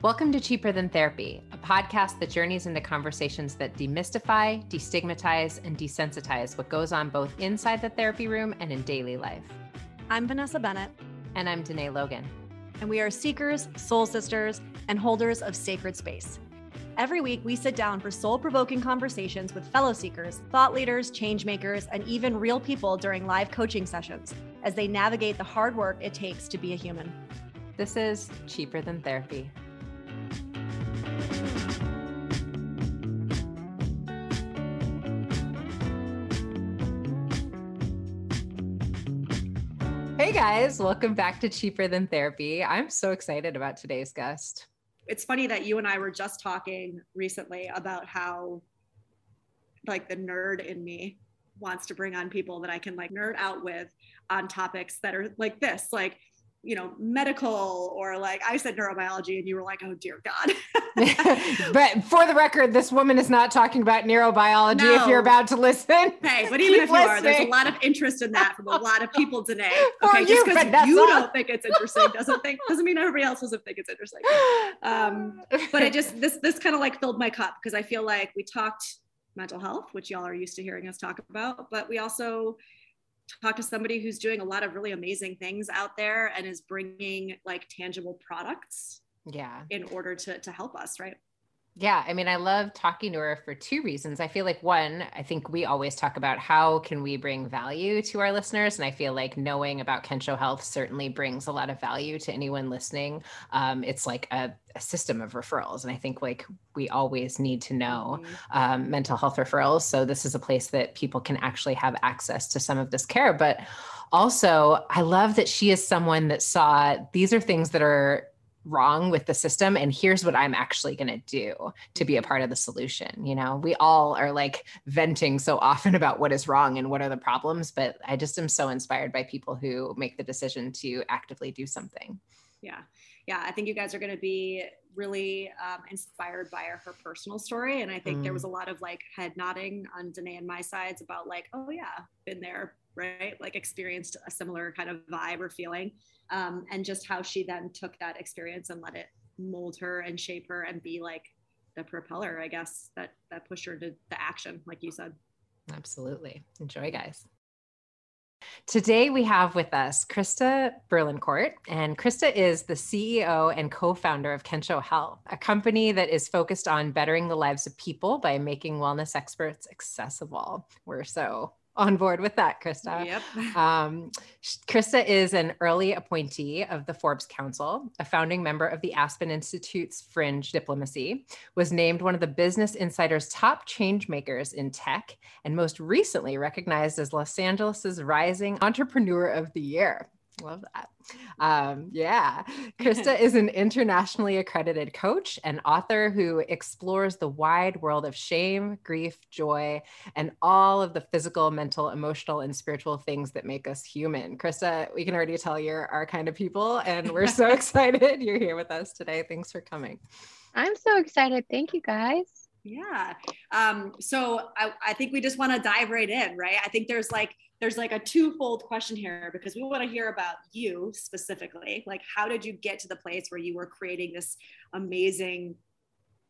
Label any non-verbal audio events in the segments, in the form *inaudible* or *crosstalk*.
Welcome to Cheaper Than Therapy, a podcast that journeys into conversations that demystify, destigmatize, and desensitize what goes on both inside the therapy room and in daily life. I'm Vanessa Bennett. And I'm Danae Logan. And we are seekers, soul sisters, and holders of sacred space. Every week, we sit down for soul provoking conversations with fellow seekers, thought leaders, change makers, and even real people during live coaching sessions as they navigate the hard work it takes to be a human. This is Cheaper Than Therapy. Guys, welcome back to Cheaper Than Therapy. I'm so excited about today's guest. It's funny that you and I were just talking recently about how like the nerd in me wants to bring on people that I can like nerd out with on topics that are like this, like you know, medical or like I said neurobiology and you were like, oh dear God. *laughs* but for the record, this woman is not talking about neurobiology no. if you're about to listen. Hey, but even if you listening. are, there's a lot of interest in that from a lot of people today. *laughs* Okay, just because you don't think it's interesting doesn't think doesn't mean everybody else doesn't think it's interesting. Um, but I just this this kind of like filled my cup because I feel like we talked mental health, which y'all are used to hearing us talk about, but we also talk to somebody who's doing a lot of really amazing things out there and is bringing like tangible products yeah. in order to to help us right yeah, I mean, I love talking to her for two reasons. I feel like one, I think we always talk about how can we bring value to our listeners, and I feel like knowing about Kensho Health certainly brings a lot of value to anyone listening. Um, it's like a, a, system of referrals, and I think like we always need to know mm-hmm. um, mental health referrals. So this is a place that people can actually have access to some of this care, but also i love that she is someone that saw these are things that are wrong with the system and here's what i'm actually going to do to be a part of the solution you know? We all are like venting so often *laughs* about what is wrong and what are the problems but i just am so inspired by people who make the decision to actively do something. Yeah. Yeah i think you guys are going to be really um, inspired by her, her, personal story and i think mm. there was a lot of like head nodding on danae and my sides about like oh yeah been there right? Like experienced a similar kind of vibe or feeling um, and just how she then took that experience and let it mold her and shape her and be like the propeller, I guess, that that pushed her to the action, like you said. Absolutely. Enjoy, guys. Today we have with us Krista Berlincourt, and Krista is the CEO and co-founder of Kensho Health, a company that is focused on bettering the lives of people by making wellness experts accessible. We're so on board with that, Krista. Yep. Um, Krista is an early appointee of the Forbes Council, a founding member of the Aspen Institute's Fringe Diplomacy, was named one of the Business Insider's top change makers in tech, and most recently recognized as Los Angeles's Rising Entrepreneur of the Year. Love that. Um, yeah. Krista is an internationally accredited coach and author who explores the wide world of shame, grief, joy, and all of the physical, mental, emotional, and spiritual things that make us human. Krista, we can already tell you're our kind of people, and we're so *laughs* excited you're here with us today. Thanks for coming. I'm so excited. Thank you, guys. Yeah. Um, so I, I think we just want to dive right in, right? I think there's like there's like a twofold question here because we want to hear about you specifically. Like, how did you get to the place where you were creating this amazing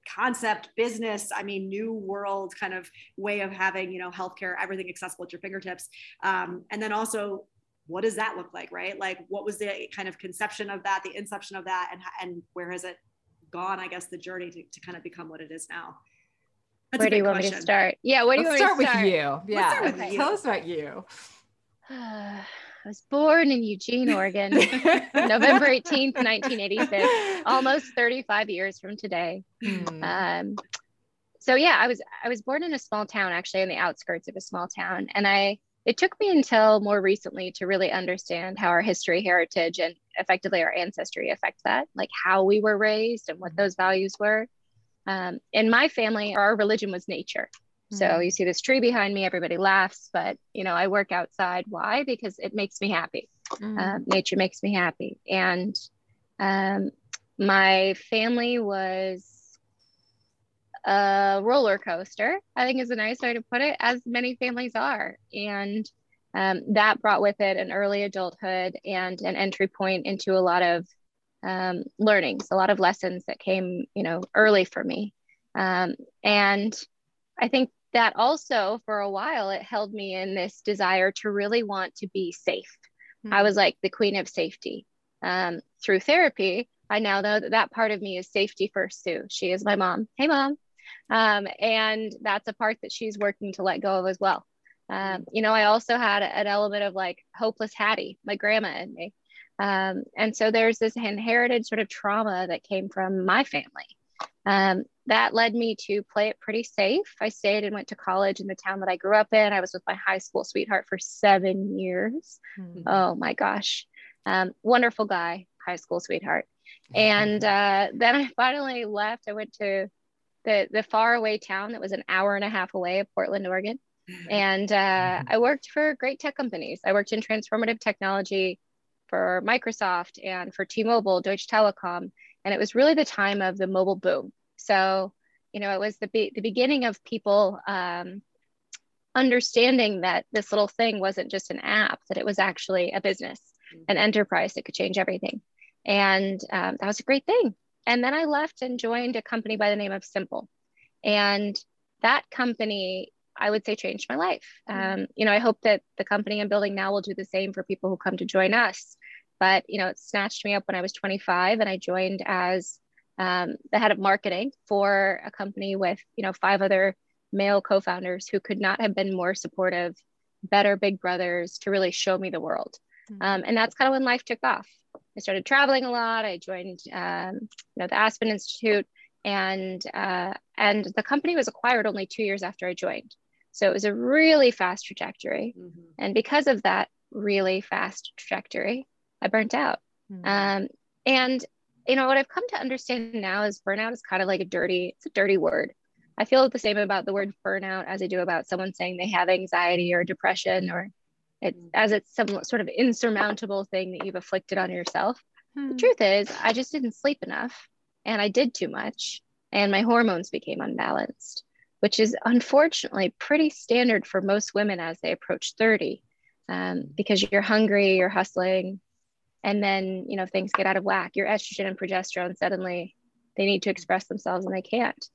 concept business i mean new world kind of way of having you know healthcare everything accessible at your fingertips? Um, and then also what does that look like right? Like what was the kind of conception of that the inception of that and and where has it gone i guess the journey to, to kind of become what it is now that's where do you want question. me to start? Yeah, where do Let's you want me to start? with you. Yeah, with okay. tell us about you. *sighs* I was born in Eugene, Oregon, *laughs* November 18th, 1986, almost 35 years from today. Hmm. Um, so yeah, I was I was born in a small town, actually in the outskirts of a small town, and I it took me until more recently to really understand how our history, heritage, and effectively our ancestry affect that, like how we were raised and what those values were. Um, in my family, our religion was nature. So mm-hmm. you see this tree behind me, everybody laughs, but you know, I work outside. Why? Because it makes me happy. Mm-hmm. Um, nature makes me happy. And um, my family was a roller coaster, I think is a nice way to put it, as many families are. And um, that brought with it an early adulthood and an entry point into a lot of um, learnings, a lot of lessons that came, you know, early for me. Um, and I think that also for a while it held me in this desire to really want to be safe. Mm-hmm. I was like the queen of safety. Um, through therapy, I now know that that part of me is safety first Sue. She is my mom. Hey, mom. Um, and that's a part that she's working to let go of as well. Um, you know, I also had an element of like hopeless Hattie, my grandma and me. Um, and so there's this inherited sort of trauma that came from my family. Um, that led me to play it pretty safe. I stayed and went to college in the town that I grew up in. I was with my high school sweetheart for seven years. Mm-hmm. Oh my gosh. Um, wonderful guy, high school sweetheart. And uh, then I finally left. I went to the, the far away town that was an hour and a half away of Portland, Oregon. *gasps* And uh, mm-hmm. I worked for great tech companies. I worked in transformative technology for Microsoft and for T-Mobile, Deutsche Telekom, and it was really the time of the mobile boom. So, you know, it was the be- the beginning of people um, understanding that this little thing wasn't just an app; that it was actually a business, an mm-hmm. enterprise that could change everything, and um, that was a great thing. And then I left and joined a company by the name of Simple, and that company I would say changed my life. Mm-hmm. Um, you know, I hope that the company I'm building now will do the same for people who come to join us. But you know, it snatched me up when I was 25, and I joined as um, the head of marketing for a company with you know five other male co-founders who could not have been more supportive, better big brothers to really show me the world. Mm-hmm. Um, and that's kind of when life took off. I started traveling a lot. I joined, um, you know, the Aspen Institute, and uh, and the company was acquired only two years after I joined. So it was a really fast trajectory. Mm-hmm. And because of that really fast trajectory, I burnt out. Mm-hmm. Um, and, you know, what I've come to understand now is burnout is kind of like a dirty, it's a dirty word. I feel the same about the word burnout as I do about someone saying they have anxiety or depression or it, mm-hmm. as it's some sort of insurmountable thing that you've afflicted on yourself. The hmm. truth is, I just didn't sleep enough and I did too much and my hormones became unbalanced which is unfortunately pretty standard for most women as they approach 30 um, because you're hungry, you're hustling, and then you know things get out of whack. Your estrogen and progesterone suddenly they need to express themselves and they can't.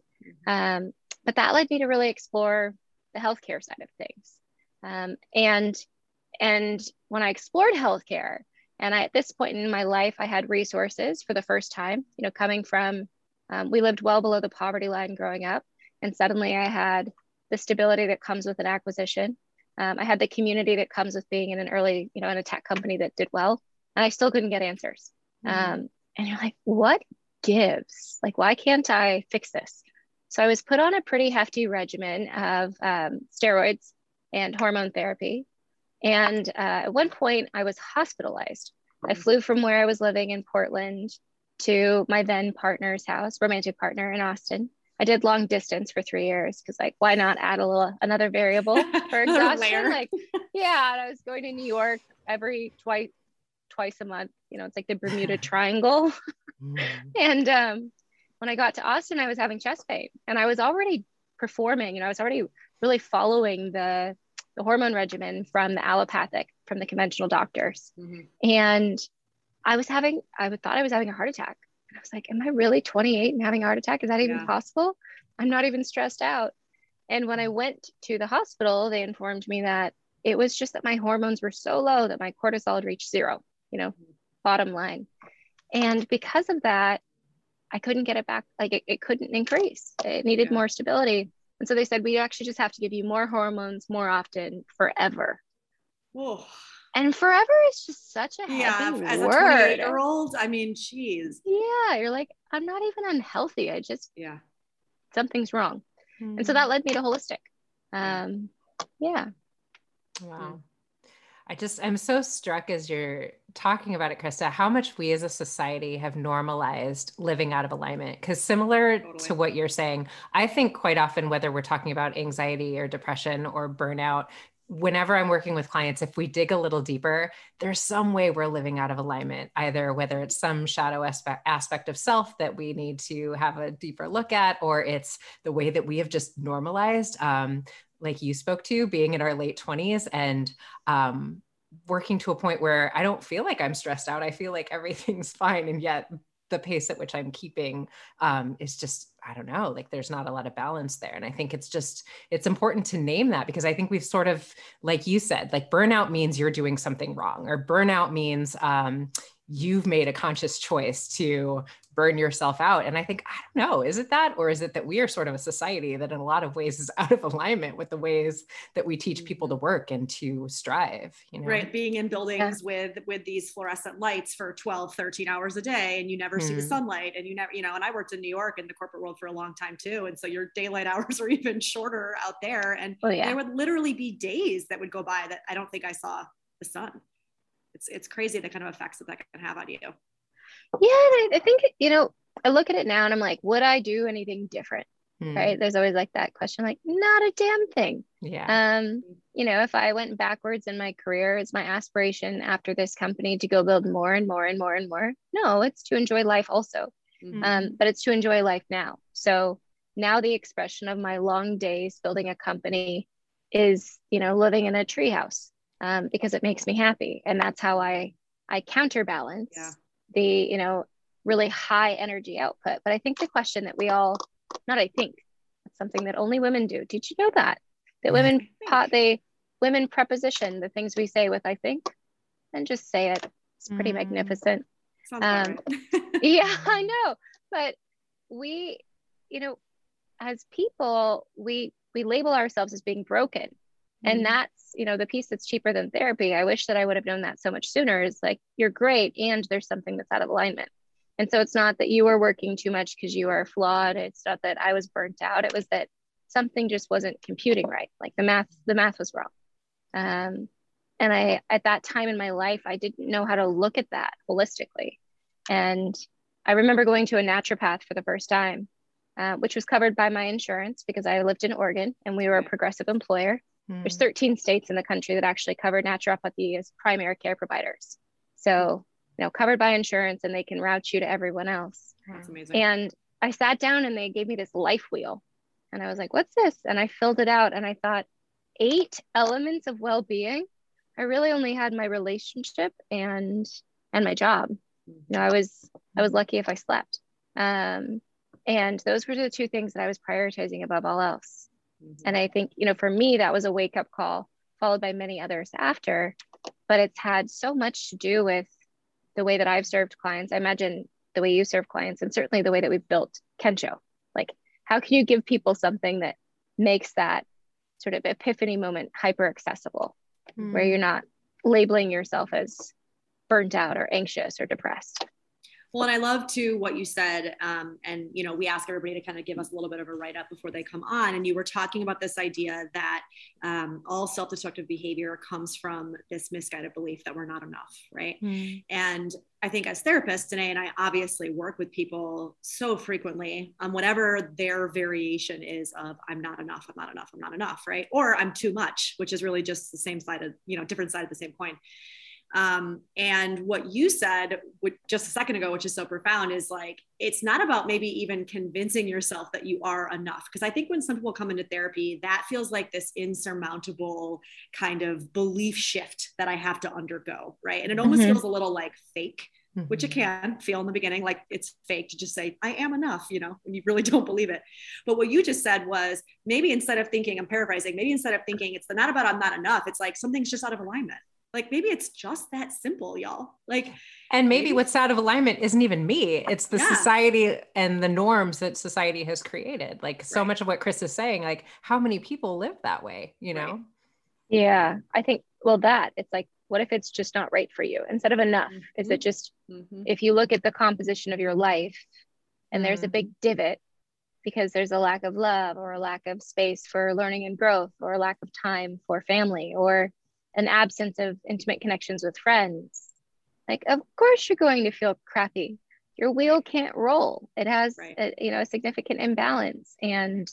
Um, but that led me to really explore the healthcare side of things, um, and and when I explored healthcare, and I, at this point in my life, I had resources for the first time. You know, coming from um, we lived well below the poverty line growing up and suddenly I had the stability that comes with an acquisition. Um, I had the community that comes with being in an early, you know, in a tech company that did well, and I still couldn't get answers. Mm-hmm. Um, and you're like, what gives? Like, why can't I fix this? So I was put on a pretty hefty regimen of um, steroids and hormone therapy. And uh, at one point, I was hospitalized. I flew from where I was living in Portland to my then partner's house, romantic partner in Austin. I did long distance for three years because like why not add a little another variable *laughs* for exhaustion? like yeah, and I was going to New York every twice twice a month. You know, it's like the Bermuda *laughs* Triangle. *laughs* mm. And um, when I got to Austin, I was having chest pain, and I was already performing. You know, I was already really following the the hormone regimen from the allopathic, from the conventional doctors, mm-hmm. and I was having I thought I was having a heart attack. And I was like, am I really 28 and having a heart attack? Is that even yeah. possible? I'm not even stressed out. And when I went to the hospital, they informed me that it was just that my hormones were so low that my cortisol had reached zero, you know, bottom line. And because of that, I couldn't get it back. Like it, it couldn't increase. It needed yeah. more stability. And so they said, we actually just have to give you more hormones more often forever. Whoa and forever is just such a yeah, heavy as word. a 28 year old i mean geez yeah you're like i'm not even unhealthy i just yeah something's wrong mm-hmm. and so that led me to holistic um yeah wow I just, I'm so struck as you're talking about it, Krista, how much we as a society have normalized living out of alignment. Because similar totally. to what you're saying, I think quite often, whether we're talking about anxiety or depression or burnout, whenever I'm working with clients, if we dig a little deeper, there's some way we're living out of alignment, either whether it's some shadow aspect, aspect of self that we need to have a deeper look at, or it's the way that we have just normalized, um, like you spoke to, being in our late 20s and um, working to a point where I don't feel like I'm stressed out. I feel like everything's *laughs* fine. And yet the pace at which I'm keeping um, is just, I don't know, like there's not a lot of balance there. And I think it's just, it's important to name that because I think we've sort of, like you said, like burnout means you're doing something wrong, or burnout means um, you've made a conscious choice to burn yourself out. And I think, I don't know, is it that, or is it that we are sort of a society that in a lot of ways is *laughs* out of alignment with the ways that we teach people to work and to strive, you know? Right. Being in buildings yeah. with, with these fluorescent lights for 12, 13 hours a day, and you never mm-hmm. see the hmm. sunlight and you never, you know, and I worked in New York in the corporate world for a long time too. And so your daylight *laughs* hours are even shorter out there. And oh, yeah. there would literally be days that would go by that I don't think I saw the sun. It's, it's crazy the kind of effects that that can have on you. Yeah, I, I think you know, I look at it now and I'm like, would I do anything different? Hmm. Right? There's always like that question, like, not a damn thing. Yeah. Um, you know, if I went backwards in my career, it's my aspiration after this company to go build more and more and more and more. No, it's to enjoy life also. Mm-hmm. Um, but it's to enjoy life now. So now the expression of my long days building a company is, you know, living in a treehouse um, because it makes me happy, and that's how I I counterbalance yeah. the you know really high energy output. But i think the question that we all not i think it's something that only women do. Did you know that? That women pot they women preposition the things we say with i think and just say it. It's pretty mm. magnificent. Um, *laughs* *laughs* yeah i know. But we you know as people we we label ourselves as being broken and mm-hmm. that's you know the piece that's cheaper than therapy i wish that i would have known that so much sooner is like you're great and there's something that's out of alignment. And so it's not that you are working too much because you are flawed it's not that i was burnt out it was that something just wasn't computing right like the math the math was wrong. Um, and i at that time in my life i didn't know how to look at that holistically. And i remember going to a naturopath for the first time uh, which was covered by my insurance because i lived in oregon and we were a progressive employer there's hmm. 13 states in the country that actually cover naturopathy as primary care providers. So, you know, covered by insurance and they can route you to everyone else. That's amazing. And I sat down and they gave me this life wheel. And I was like, what's this? And I filled it out and I thought, eight elements of well-being. I really only had my relationship and and my job. You know, I was I was lucky if I slept. Um, and those were the two things that I was prioritizing above all else. Mm-hmm. And I think, you know, for me, that was a wake up call, followed by many others after. But it's had so much to do with the way that I've served clients. I imagine the way you serve clients, and certainly the way that we've built Kensho. Like, how can you give people something that makes that sort of epiphany moment hyper accessible, mm. where you're not labeling yourself as burnt out or anxious or depressed? Well, and I love too what you said. Um, and, you know, we ask everybody to kind of give us a little bit of a write up before they come on. And you were talking about this idea that um, all self destructive behavior comes from this misguided belief that we're not enough, right? Mm. And I think as therapists, Danae and I obviously work with people so frequently on whatever their variation is of I'm not enough, I'm not enough, I'm not enough, right? Or I'm too much, which is really just the same side of, you know, different side of the same coin. Um, and what you said which, just a second ago, which is so profound, is like it's not about maybe even convincing yourself that you are enough. Because I think when some people come into therapy, that feels like this insurmountable kind of belief shift that I have to undergo, right? And it almost mm-hmm. feels a little like fake. Mm-hmm. Which it can feel in the beginning like it's fake to just say, I am enough, you know, and you really *laughs* don't believe it. But what you just said was maybe instead of thinking, I'm paraphrasing, maybe instead of thinking it's not about I'm not enough, it's like something's just out of alignment like maybe it's just that simple, y'all. Like, and maybe, maybe what's out of alignment isn't even me. It's the yeah. society and the norms that society has created. Like so right. much of what Chris is saying, like how many people live that way, you know? Right. Yeah. I think, well, that it's like, what if it's just not right for you instead of enough? Mm-hmm. Is it just, mm-hmm. if you look at the composition of your life and there's mm-hmm. a big divot because there's a lack of love or a lack of space for learning and growth or a lack of time for family or an absence of intimate connections with friends like of course you're going to feel crappy. Your wheel can't roll. It has right. a, you know a significant imbalance. And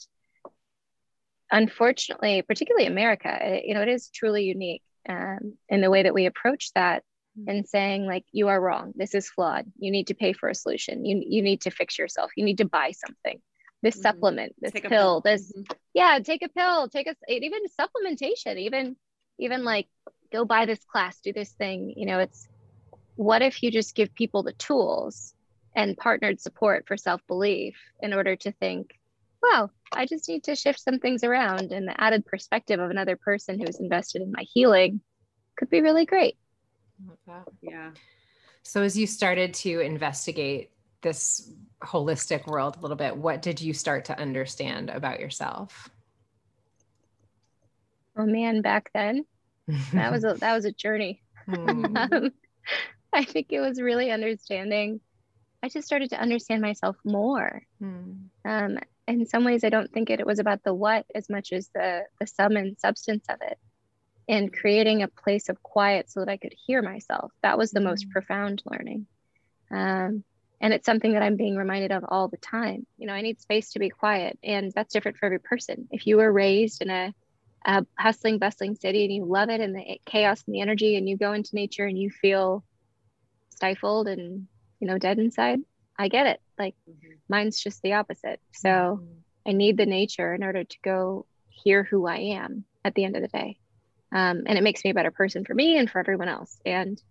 unfortunately particularly america it, you know it is truly unique um, in the way that we approach that mm-hmm. and saying like you are wrong. This is flawed. You need to pay for a solution. You, you need to fix yourself. You need to buy something. This mm-hmm. supplement this pill, pill, this mm-hmm. yeah take a pill. Take a even supplementation even even like go buy this class, do this thing. You know, it's what if you just give people the tools and partnered support for self belief in order to think, well, I just need to shift some things around, and the added perspective of another person who's invested in my healing could be really great. Oh, yeah. So, as you started to investigate this holistic world a little bit, what did you start to understand about yourself? Oh man, back then, that was a *laughs* that was a journey. Mm. *laughs* I think it was really understanding. I just started to understand myself more. Mm. Um, in some ways, I don't think it, it was about the what as much as the the sum and substance of it, and creating a place of quiet so that I could hear myself. That was the mm. most profound learning. Um, and it's something that I'm being reminded of all the time. You know, I need space to be quiet, and that's different for every person. If you were raised in a a hustling, bustling city and you love it and the chaos and the energy, and you go into nature and you feel stifled and, you know, dead inside, I get it. Like mm-hmm. mine's just the opposite. So mm-hmm. I need the nature in order to go hear who I am at the end of the day. Um, and it makes me a better person for me and for everyone else. And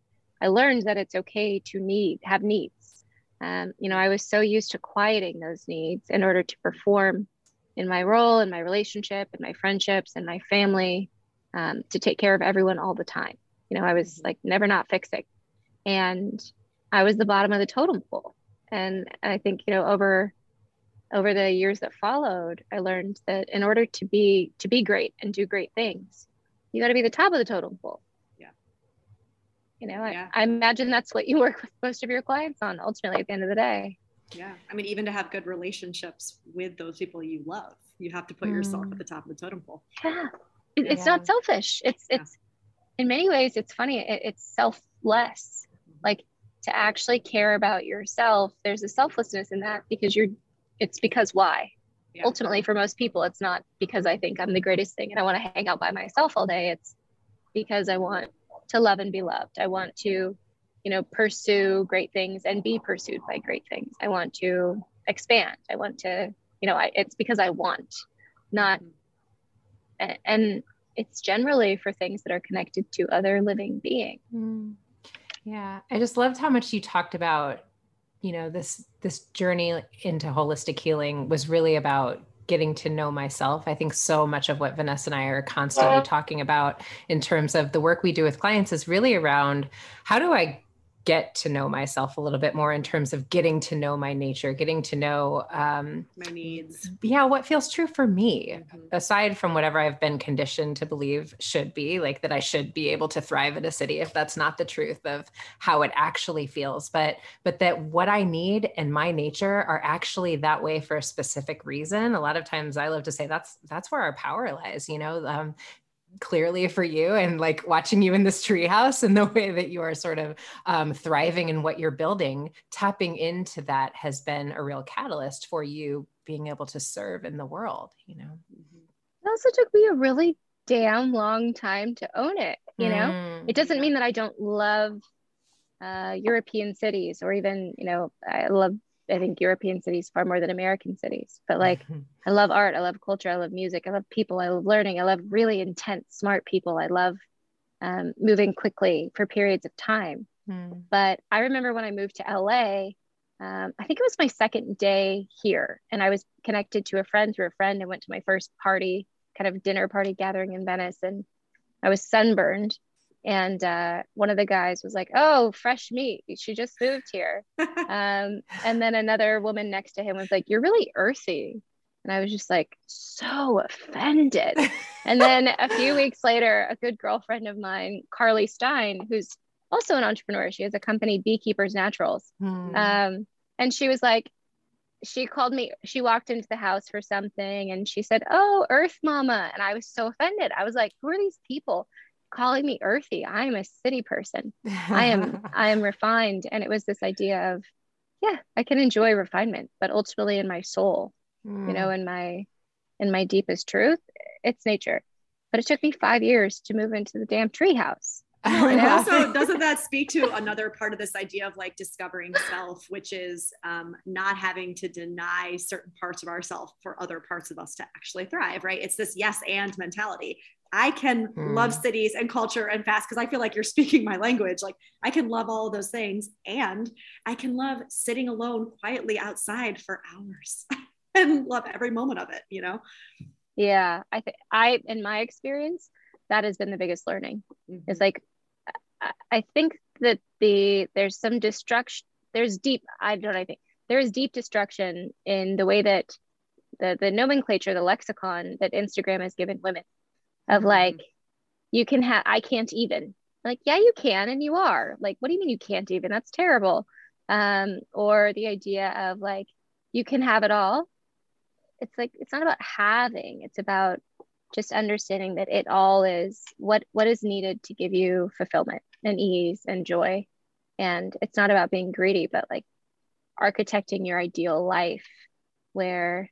I learned that it's okay to need, have needs. Um, you know, I was so used to quieting those needs in order to perform in my role, in my relationship, in my friendships, and my family um, to take care of everyone all the time. You know, I was mm-hmm. like never not fixing. And I was the bottom of the totem pole. And I think, you know, over over the years that followed, I learned that in order to be to be great and do great things, you got to be the top of the totem pole. Yeah. You know, yeah. I, I imagine that's what you work with most of your clients on ultimately at the end of the day yeah i mean even to have good relationships with those people you love you have to put mm. yourself at the top of the totem pole yeah it's yeah. not selfish it's yeah. it's in many ways it's funny it, it's selfless like to actually care about yourself there's a selflessness in that because you're it's because why yeah. ultimately for most people it's not because i think i'm the greatest thing and i want to hang out by myself all day it's because i want to love and be loved i want to you know pursue great things and be pursued by great things. I want to expand. I want to you know I, it's because i want not and it's generally for things that are connected to other living beings. Mm. yeah. I just loved how much you talked about you know this this journey into holistic healing was really about getting to know myself. I think so much of what Vanessa and I are constantly talking about in terms of the work we do with clients is really around how do I get to know myself a little bit more in terms of getting to know my nature, getting to know um, my needs. Yeah, what feels true for me, mm-hmm. aside from whatever I've been conditioned to believe should be, like that I should be able to thrive in a city if that's not the truth of how it actually feels. But but that what I need and my nature are actually that way for a specific reason. A lot of times I love to say that's that's where our power lies. You know, um, clearly for you and like watching you in this treehouse and the way that you are sort of um, thriving in what you're building tapping into that has been a real catalyst for you being able to serve in the world you know? It also took me a really damn long time to own it you know? Mm, it doesn't mean that i don't love uh, european cities or even you know i love I think European cities far more than American cities. But *laughs* like, I love art, I love culture, I love music, I love people, I love learning, I love really intense, smart people. I love um, moving quickly for periods of time. Hmm. But I remember when I moved to LA, um, I think it was my second day here, and I was connected to a friend through a friend and went to my first party, kind of dinner party gathering in Venice, and I was sunburned and uh, one of the guys was like oh fresh meat. She just moved here. *laughs* Um, and then another woman next to him was like you're really earthy. And i was just like so offended. And then a few weeks later a good girlfriend of mine carly stein who's also an entrepreneur she has a company beekeepers naturals. Hmm. um, and she was like she called me she walked into the house for something and she said oh earth mama. And i was so offended. I was like who are these people calling me earthy. I am a city person. I am *laughs* I am refined. And it was this idea of, yeah, I can enjoy refinement, but ultimately in my soul, mm. you know, hmm. in my in my deepest truth, it's nature. But it took me five years to move into the damn treehouse. *laughs* and also doesn't that speak to another part of this idea of like discovering self which is um, not having to deny certain parts of ourself for other parts of us to actually thrive right it's this yes and mentality I can mm. love cities and culture and fast because I feel like you're speaking my language. Like I can love all of those things and I can love sitting alone quietly outside for hours *laughs* and love every moment of it, you know? Yeah. I think I, in my experience, that has been the biggest learning. Mm-hmm. It's like, I, think that the, there's some destruction, there's deep, I don't know, I think there is deep destruction in the way that the, the nomenclature, the lexicon that Instagram has given women of mm-hmm. like you can have i can't even. Like yeah you can and you are. Like what do you mean you can't even? That's terrible. Um or the idea of like you can have it all. It's like it's not about having it's about just understanding that it all is what what is needed to give you fulfillment and ease and joy and it's not about being greedy but like architecting your ideal life where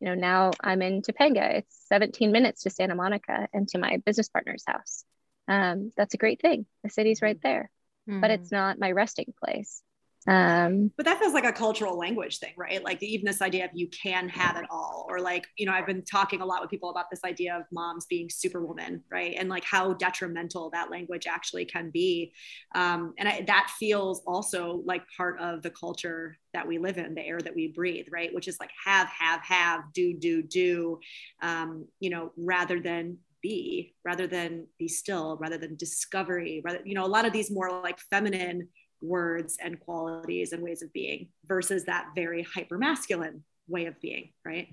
you know, now I'm in Topanga. It's 17 minutes to Santa Monica and to my business partner's house. Um, that's a great thing. The city's right there, mm-hmm. but it's not my resting place. Um, but that feels like a cultural language thing, right? Like even this idea of you can have it all, or like, you know, I've been talking a lot with people about this idea of moms being superwoman, right? And like how detrimental that language actually can be. Um, and I, that feels also like part of the culture that we live in, the air that we breathe, right? Which is like have, have, have, do, do, do, um, you know, rather than be, rather than be still, rather than discovery, rather, you know, a lot of these more like feminine words and qualities and ways of being versus that very hyper masculine way of being, right?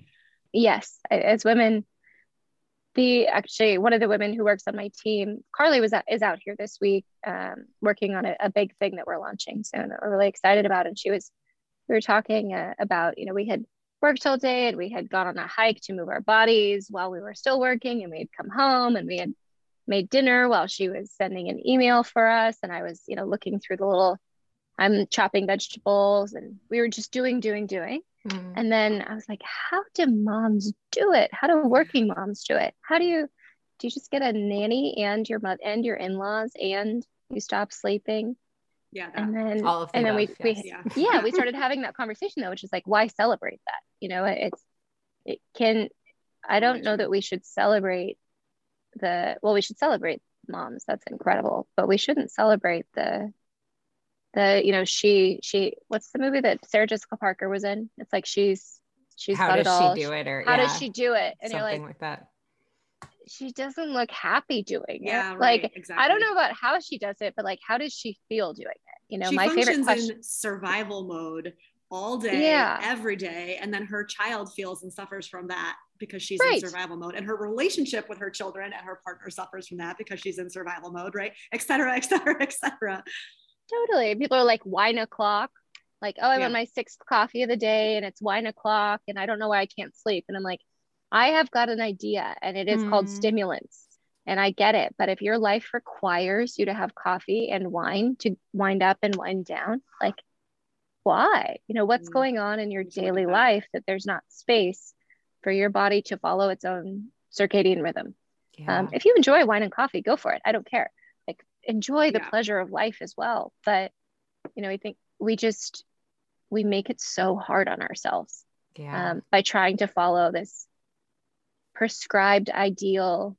Yes. As women, the actually one of the women who works on my team, Carly was is out here this week um, working on a, a, big thing that we're launching soon that we're really excited about. And she was, we were talking uh, about, you know, we had worked all day and we had gone on a hike to move our bodies while we were still working and we had come home and we had made dinner while she was sending an email for us and i was you know looking through the little i'm chopping vegetables and we were just doing doing doing. Mm. and then i was like how do moms do it? How do working moms do it? How do you do you just get a nanny and your mother and your in-laws and you stop sleeping? Yeah and then all of the and then we, we yeah. yeah we *laughs* started having that conversation though which is like why celebrate that? You know it's it can i don't know that we should celebrate the well we should celebrate moms that's incredible but we shouldn't celebrate the the you know she she what's the movie that sarah jessica parker was in it's like she's she's how got does it all. she do it or how yeah, does she do it and you're like, like that she doesn't look happy doing yeah, it right, like exactly. i don't know about how she does it but like how does she feel doing it you know she my favorite question in survival mode all day, yeah. every day. And then her child feels and suffers from that because she's right. in survival mode. And her relationship with her children and her partner suffers from that because she's in survival mode, right? *laughs* Et cetera, et cetera, et cetera. Totally. People are like, wine o'clock. Like, oh, I'm yeah. on my sixth coffee of the day and it's wine o'clock and I don't know why I can't sleep. And I'm like, I have got an idea and it is mm. called stimulants. And I get it. But if your life requires you to have coffee and wine to wind up and wind down, like why you know what's mm-hmm. going on in your daily life that there's not space for your body to follow its own circadian rhythm yeah. um, if you enjoy wine and coffee go for it i don't care like enjoy the yeah. pleasure of life as well but you know i think we just we make it so hard on ourselves yeah. um, by trying to follow this prescribed ideal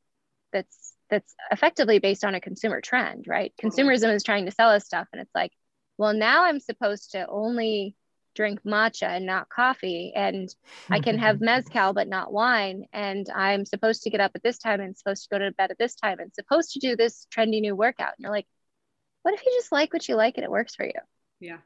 that's that's effectively based on a consumer trend right consumerism is trying to sell us stuff and it's like well, now I'm supposed to only drink matcha and not coffee and I can have *laughs* mezcal but not wine and I'm supposed to get up at this time and supposed to go to bed at this time and supposed to do this trendy new workout and you're like what if you just like what you like and it works for you yeah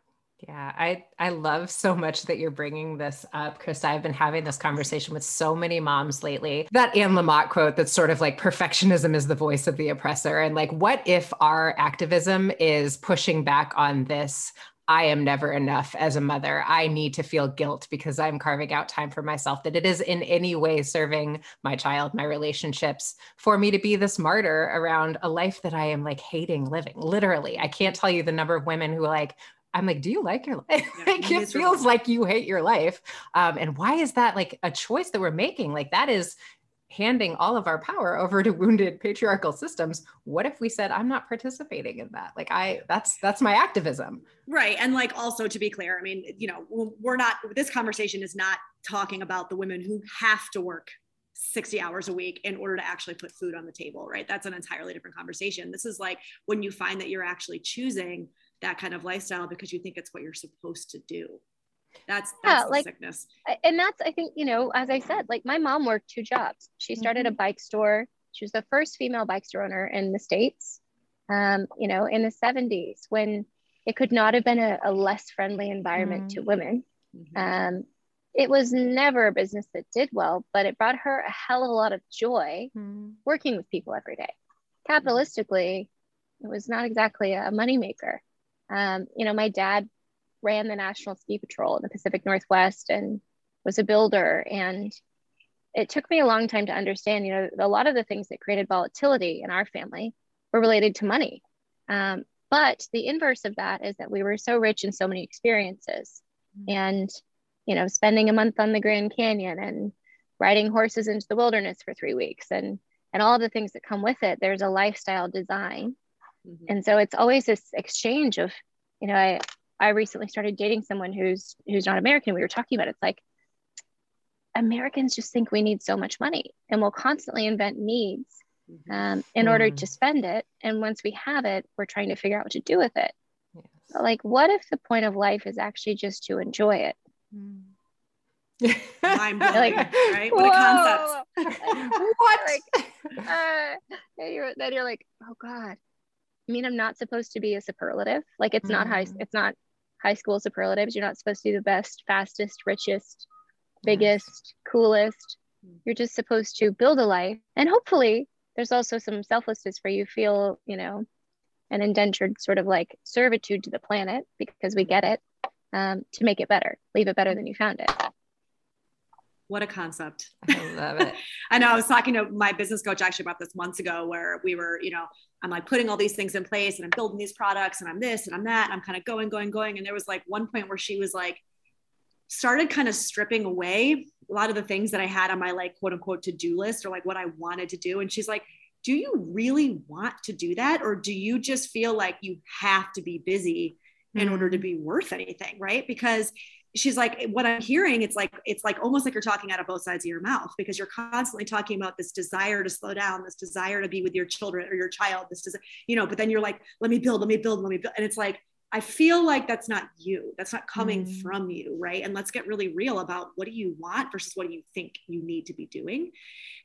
yeah, I I love so much that you're bringing this up, Chris. I've been having this conversation with so many moms lately. That Anne Lamott quote that's sort of like perfectionism is the voice of the oppressor, and like, what if our activism is pushing back on this? I am never enough as a mother. I need to feel guilt because I'm carving out time for myself, that it is in any way serving my child, my relationships, for me to be this martyr around a life that I am like hating living. Literally, I can't tell you the number of women who are like I'm like, do you like your life? Yeah, *laughs* like it feels like you hate your life. Um, and why is that like a choice that we're making? Like that is handing all of our power over to wounded patriarchal systems. What if we said, I'm not participating in that? Like I, that's, that's my activism. Right. And like, also to be clear, I mean, you know, we're not, this conversation is not talking about the women who have to work 60 hours a week in order to actually put food on the table, right? That's an entirely different conversation. This is like when you find that you're actually choosing that kind of lifestyle because you think it's what you're supposed to do. That's, that's yeah, like, sickness. And that's, I think, you know, as I said, like my mom worked two jobs. She started mm-hmm. a bike store. She was the first female bike store owner in the States, um, you know, in the 70s when it could not have been a, a less friendly environment mm-hmm. to women. Mm-hmm. Um, it was never a business that did well, but it brought her a hell of a lot of joy mm-hmm. working with people every day. Capitalistically, it was not exactly a moneymaker. Um, you know, my dad ran the National Ski Patrol in the Pacific Northwest and was a builder. And it took me a long time to understand, you know, a lot of the things that created volatility in our family were related to money. Um, but the inverse of that is that we were so rich in so many experiences. Mm-hmm. And you know, spending a month on the Grand Canyon and riding horses into the wilderness for three weeks and and all the things that come with it. There's a lifestyle design. Mm-hmm. And so it's always this exchange of, you know, I I recently started dating someone who's who's not American. We were talking about it. it's like Americans just think we need so much money and we'll constantly invent needs mm-hmm. um, in order mm-hmm. to spend it. And once we have it, we're trying to figure out what to do with it. Yes. like, what if the point of life is actually just to enjoy it? Mind *laughs* blowing, like, right? What whoa. a concept. *laughs* *laughs* what? Like, uh, then, you're, then you're like, oh God. I mean, I'm not supposed to be a superlative. Like it's mm. not high, mm. it's not high school superlatives. You're not supposed to be the best, fastest, richest, biggest, coolest. Mm. You're just supposed to build a life. And hopefully there's also some selflessness where you feel, you know, an indentured sort of like servitude to the planet because we get it um, to make it better, leave it better than you found it. What a concept. I love it. *laughs* I know I was talking to my business coach actually about this months ago where we were, you know, I'm like putting all these things in place and I'm building these products and I'm this and I'm that. And I'm kind of going, going, going. And there was like one point where she was like, started kind of stripping away a lot of the things that I had on my like quote unquote to do list or like what I wanted to do. And she's like, do you really want to do that? Or do you just feel like you have to be busy in order to mm-hmm. be worth anything right because she's like what i'm hearing it's like it's like almost like you're talking out of both sides of your mouth because you're constantly talking about this desire to slow down this desire to be with your children or your child this does you know but then you're like let me build let me build let me build and it's like i feel like that's not you that's not coming mm. from you right and let's get really real about what do you want versus what do you think you need to be doing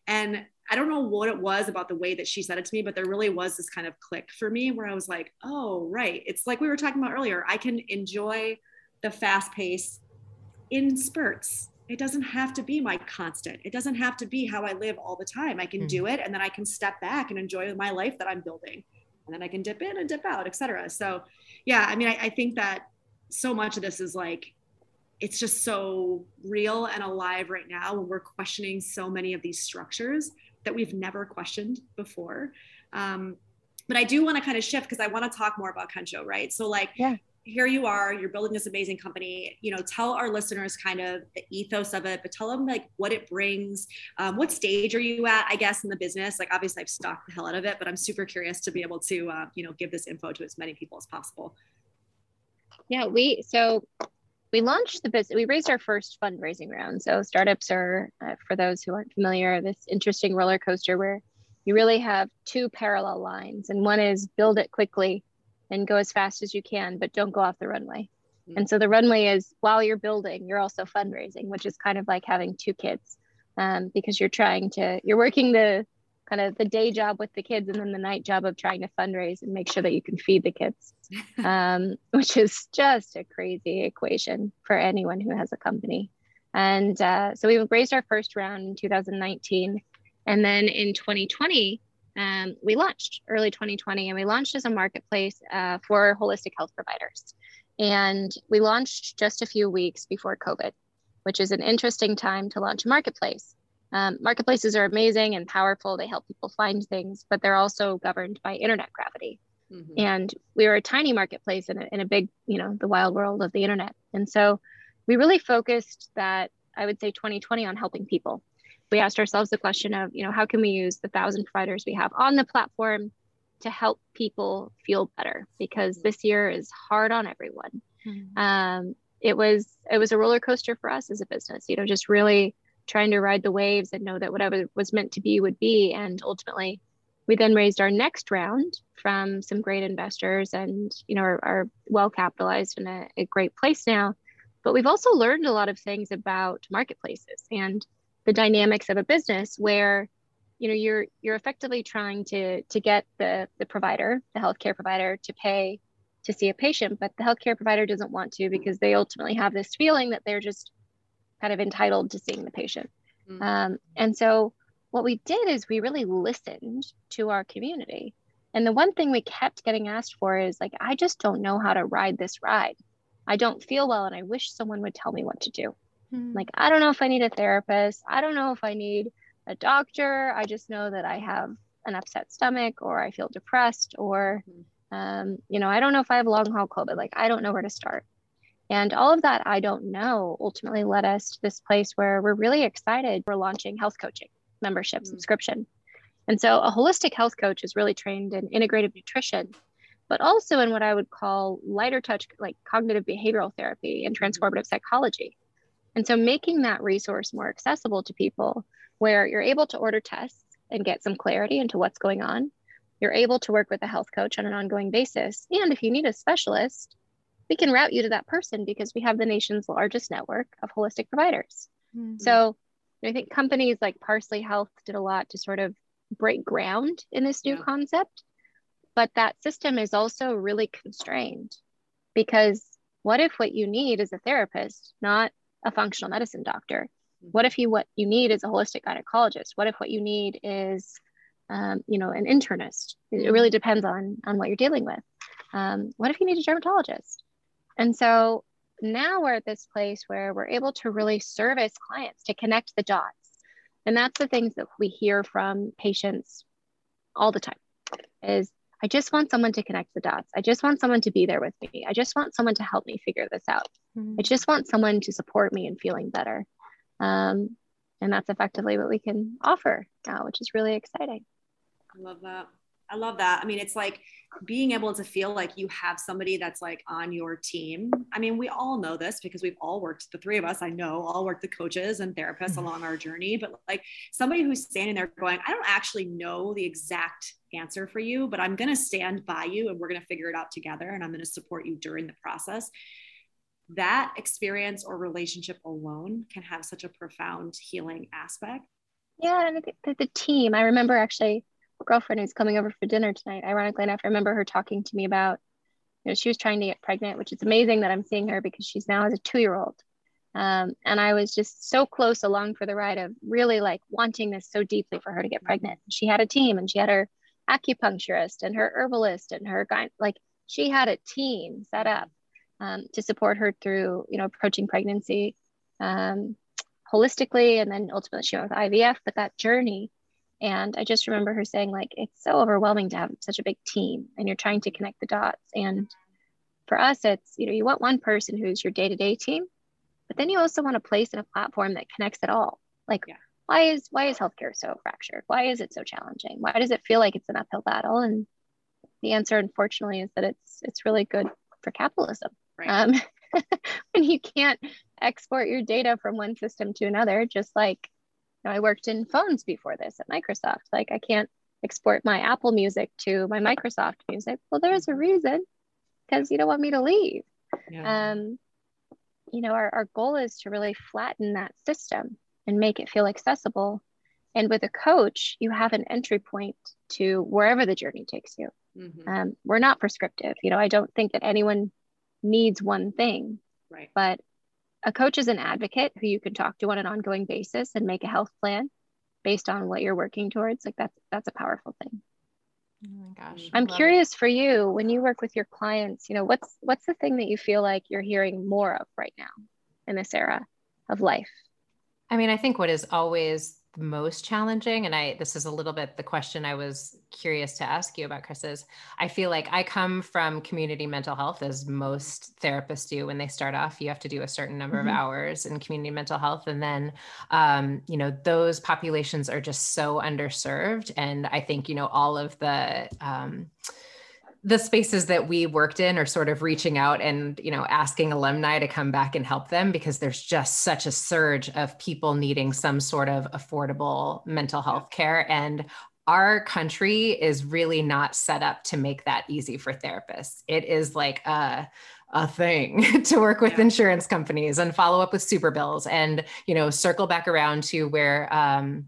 and I don't know what it was about the way that she said it to me, but there really was this kind of click for me where I was like, oh, right. It's like we were talking about earlier. I can enjoy the fast pace in spurts. It doesn't have to be my constant. It doesn't have to be how I live all the time. I can mm-hmm. do it and then I can step back and enjoy my life that I'm building. And then I can dip in and dip out, et cetera. So, yeah, I mean, I, I think that so much of this is like, it's just so real and alive right now when we're questioning so many of these structures that we've never questioned before. Um, but I do want to kind of shift because I want to talk more about Kensho, right? So like, yeah. Here you are, you're building this amazing company. You know, tell our listeners kind of the ethos of it, but tell them like what it brings. Um, what stage are you at? I guess in the business. Like, obviously, I've stalked the hell out of it, but I'm super curious to be able to, uh, you know, give this info to as many people as possible. Yeah, we so we launched the business, we raised our first fundraising round. So, startups are, uh, for those who aren't familiar, this interesting roller coaster where you really have two parallel lines. And one is build it quickly and go as fast as you can, but don't go off the runway. Mm-hmm. And so, the runway is while you're building, you're also fundraising, which is kind of like having two kids um, because you're trying to, you're working the kind of the day job with the kids and then the night job of trying to fundraise and make sure that you can feed the kids, *laughs* um, which is just a crazy equation for anyone who has a company. And uh, so we raised our first round in 2019. And then in 2020, um, we launched early 2020 and we launched as a marketplace uh, for holistic health providers. And we launched just a few weeks before COVID, which is an interesting time to launch a marketplace um, marketplaces are amazing and powerful. They help people find things, but they're also governed by internet gravity. Mm-hmm. And we were a tiny marketplace in a, in a big, you know, the wild world of the internet. And so we really focused that, I would say, 2020 on helping people. We asked ourselves the question of, you know, how can we use the thousand providers we have on the platform to help people feel better? Because mm-hmm. this year is hard on everyone. Mm-hmm. Um, it was it was a roller coaster for us as a business. You know, just really trying to ride the waves and know that whatever was meant to be would be. And ultimately, we then raised our next round from some great investors and you know are, are well capitalized in a, a great place now. But we've also learned a lot of things about marketplaces and the dynamics of a business where you know you're you're effectively trying to to get the the provider the healthcare provider to pay to see a patient but the healthcare provider doesn't want to because they ultimately have this feeling that they're just kind of entitled to seeing the patient. Mm-hmm. um, and so what we did is we really listened to our community. And the one thing we kept getting asked for is like i just don't know how to ride this ride. I don't feel well and i wish someone would tell me what to do mm-hmm. like i don't know if i need a therapist i don't know if i need a doctor. I just know that I have an upset stomach or I feel depressed or, mm-hmm. um, you know, I don't know if I have long haul COVID. Like, I don't know where to start. And all of that I don't know ultimately led us to this place where we're really excited. We're launching health coaching membership mm-hmm. subscription. And so a holistic health coach is really trained in integrative nutrition, but also in what I would call lighter touch, like cognitive behavioral therapy and mm-hmm. transformative psychology. And so making that resource more accessible to people where you're able to order tests and get some clarity into what's going on. You're able to work with a health coach on an ongoing basis. And if you need a specialist, we can route you to that person because we have the nation's largest network of holistic providers. Mm-hmm. So I think companies like Parsley Health did a lot to sort of break ground in this new yeah. concept. But that system is also really constrained because what if what you need is a therapist, not a functional medicine doctor? What if you what you need is a holistic gynecologist? What if what you need is um, you know an internist? It really depends on on what you're dealing with. Um, what if you need a dermatologist? And so now we're at this place where we're able to really service clients to connect the dots. And that's the things that we hear from patients all the time is I just want someone to connect the dots. I just want someone to be there with me. I just want someone to help me figure this out. Mm-hmm. I just want someone to support me in feeling better. Um, and that's effectively what we can offer now, which is really exciting. I love that. I love that. I mean, it's like being able to feel like you have somebody that's like on your team. I mean, we all know this because we've all worked, the three of us, I know, all worked the coaches and therapists mm-hmm. along our journey, but like somebody who's standing there going, I don't actually know the exact answer for you, but I'm going to stand by you and we're going to figure it out together and I'm going to support you during the process that experience or relationship alone can have such a profound healing aspect. Yeah, and the, the team. I remember actually girlfriend who's coming over for dinner tonight. Ironically enough, I remember her talking to me about, you know, she was trying to get pregnant, which is amazing that I'm seeing her because she's now has a two year old. Um, and I was just so close along for the ride of really like wanting this so deeply for her to get pregnant. She had a team and she had her acupuncturist and her herbalist and her guy, like she had a team set up um, to support her through, you know, approaching pregnancy um, holistically, and then ultimately she went with IVF. But that journey, and I just remember her saying, like, it's so overwhelming to have such a big team, and you're trying to connect the dots. And for us, it's you know, you want one person who's your day to day team, but then you also want a place and a platform that connects it all. Like, yeah. why is why is healthcare so fractured? Why is it so challenging? Why does it feel like it's an uphill battle? And the answer, unfortunately, is that it's it's really good for capitalism. Right. Um, *laughs* when you can't export your data from one system to another, just like know, I worked in phones before this at Microsoft. Like I can't export my Apple Music to my Microsoft Music. Well, there's a reason because you don't want me to leave. Yeah. Um, you know, our, our goal is to really flatten that system and make it feel accessible. And with a coach, you have an entry point to wherever the journey takes you. Mm-hmm. Um, we're not prescriptive. You know, I don't think that anyone needs one thing. Right. But a coach is an advocate who you can talk to on an ongoing basis and make a health plan based on what you're working towards. Like that's that's a powerful thing. Oh my gosh. Mm-hmm. I'm curious it. for you when you work with your clients, you know, what's what's the thing that you feel like you're hearing more of right now in this era of life? I mean, I think what is always most challenging and i this is a little bit the question i was curious to ask you about chris is i feel like i come from community mental health as most therapists do when they start off you have to do a certain number mm-hmm. of hours in community mental health and then um, you know those populations are just so underserved and i think you know all of the um, the spaces that we worked in are sort of reaching out and you know asking alumni to come back and help them because there's just such a surge of people needing some sort of affordable mental health care. And our country is really not set up to make that easy for therapists. It is like a a thing *laughs* to work with yeah. insurance companies and follow up with super bills and you know circle back around to where um,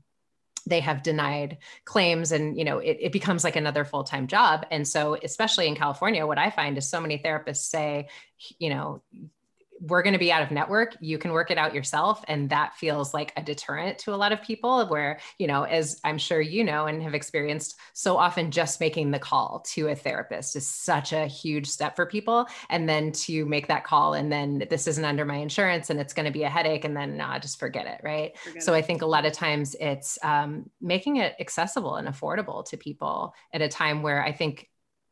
they have denied claims and you know it, it becomes like another full-time job. And so especially in california what i find is so many therapists say you know we're going to be out of network you can work it out yourself and that feels like a deterrent to a lot of people where you know as i'm sure you know and have experienced so often just making the call to a therapist is such a huge step for people and then to make that call and then this isn't under my insurance and it's going to be a headache and then nah, just forget it right forget so it. i think a lot of times it's um, making it accessible and affordable to people at a time where i think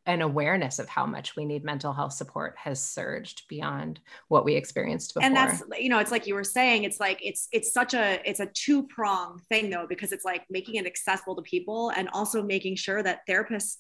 an awareness of how much we need mental health support has surged beyond what we experienced before. And that's you know, it's like you were saying, it's like it's it's such a it's a two prong thing though because it's like making it accessible to people and also making sure that therapists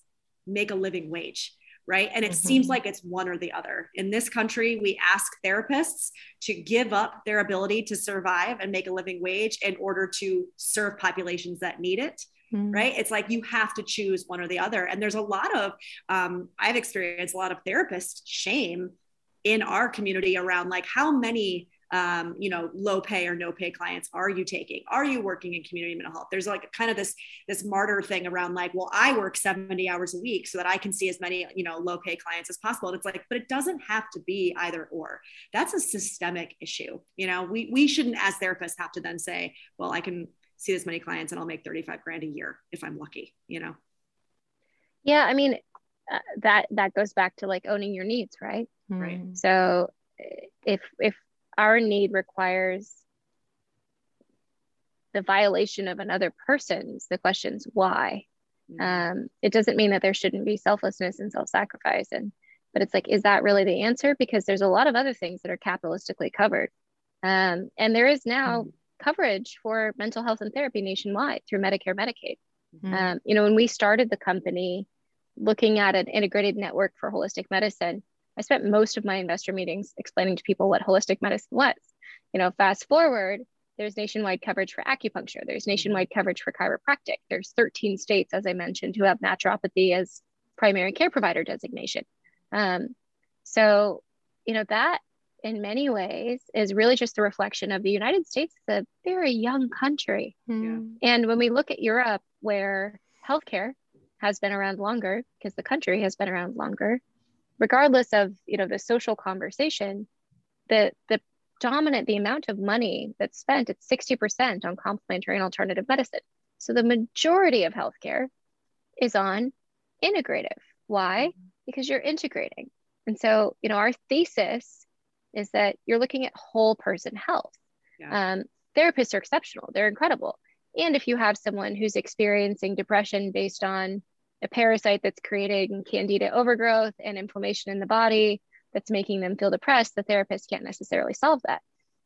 make a living wage right? And it mm-hmm. seems like it's one or the other. In this country, we ask therapists to give up their ability to survive and make a living wage in order to serve populations that need it mm. right? It's like you have to choose one or the other. And there's a lot of, um, I've experienced a lot of therapist shame in our community around like how many um, you know, low pay or no pay clients are you taking? Are you working in community mental health? There's like kind of this this martyr thing around like, well, I work 70 hours a week so that I can see as many, you know, low pay clients as possible. And it's like, but it doesn't have to be either or. That's a systemic issue. You know, we we shouldn't as therapists have to then say, well, I can see this many clients and I'll make 35 grand a year if I'm lucky, you know? Yeah. I mean, uh, that, that goes back to like owning your needs, right? Right. So if, if our need requires the violation of another person's, the question's why. Mm-hmm. Um, it doesn't mean that there shouldn't be selflessness and self-sacrifice. And, but it's like, is that really the answer? Because there's a lot of other things that are capitalistically covered. Um, and there is now mm-hmm coverage for mental health and therapy nationwide through Medicare, Medicaid. Mm-hmm. Um, you know, when we started the company looking at an integrated network for holistic medicine, I spent most of my investor meetings explaining to people what holistic medicine was. You know, fast forward, there's nationwide coverage for acupuncture, there's nationwide coverage for chiropractic, there's 13 states, as I mentioned, who have naturopathy as primary care provider designation. Um, so, you know, that in many ways is really just a reflection of the United States is a very young country. Mm. And when we look at Europe, where healthcare has been around longer because the country has been around longer, regardless of you know the social conversation, the the dominant the amount of money that's spent it's 60% on complementary and alternative medicine. So the majority of healthcare is on integrative. Why? Mm-hmm. Because you're integrating. And so, you know, our thesis is that you're looking at whole person health. Yeah. Um, therapists are exceptional, they're incredible. And if you have someone who's experiencing depression based on a parasite that's creating candida overgrowth and inflammation in the body that's making them feel depressed, the therapist can't necessarily solve that.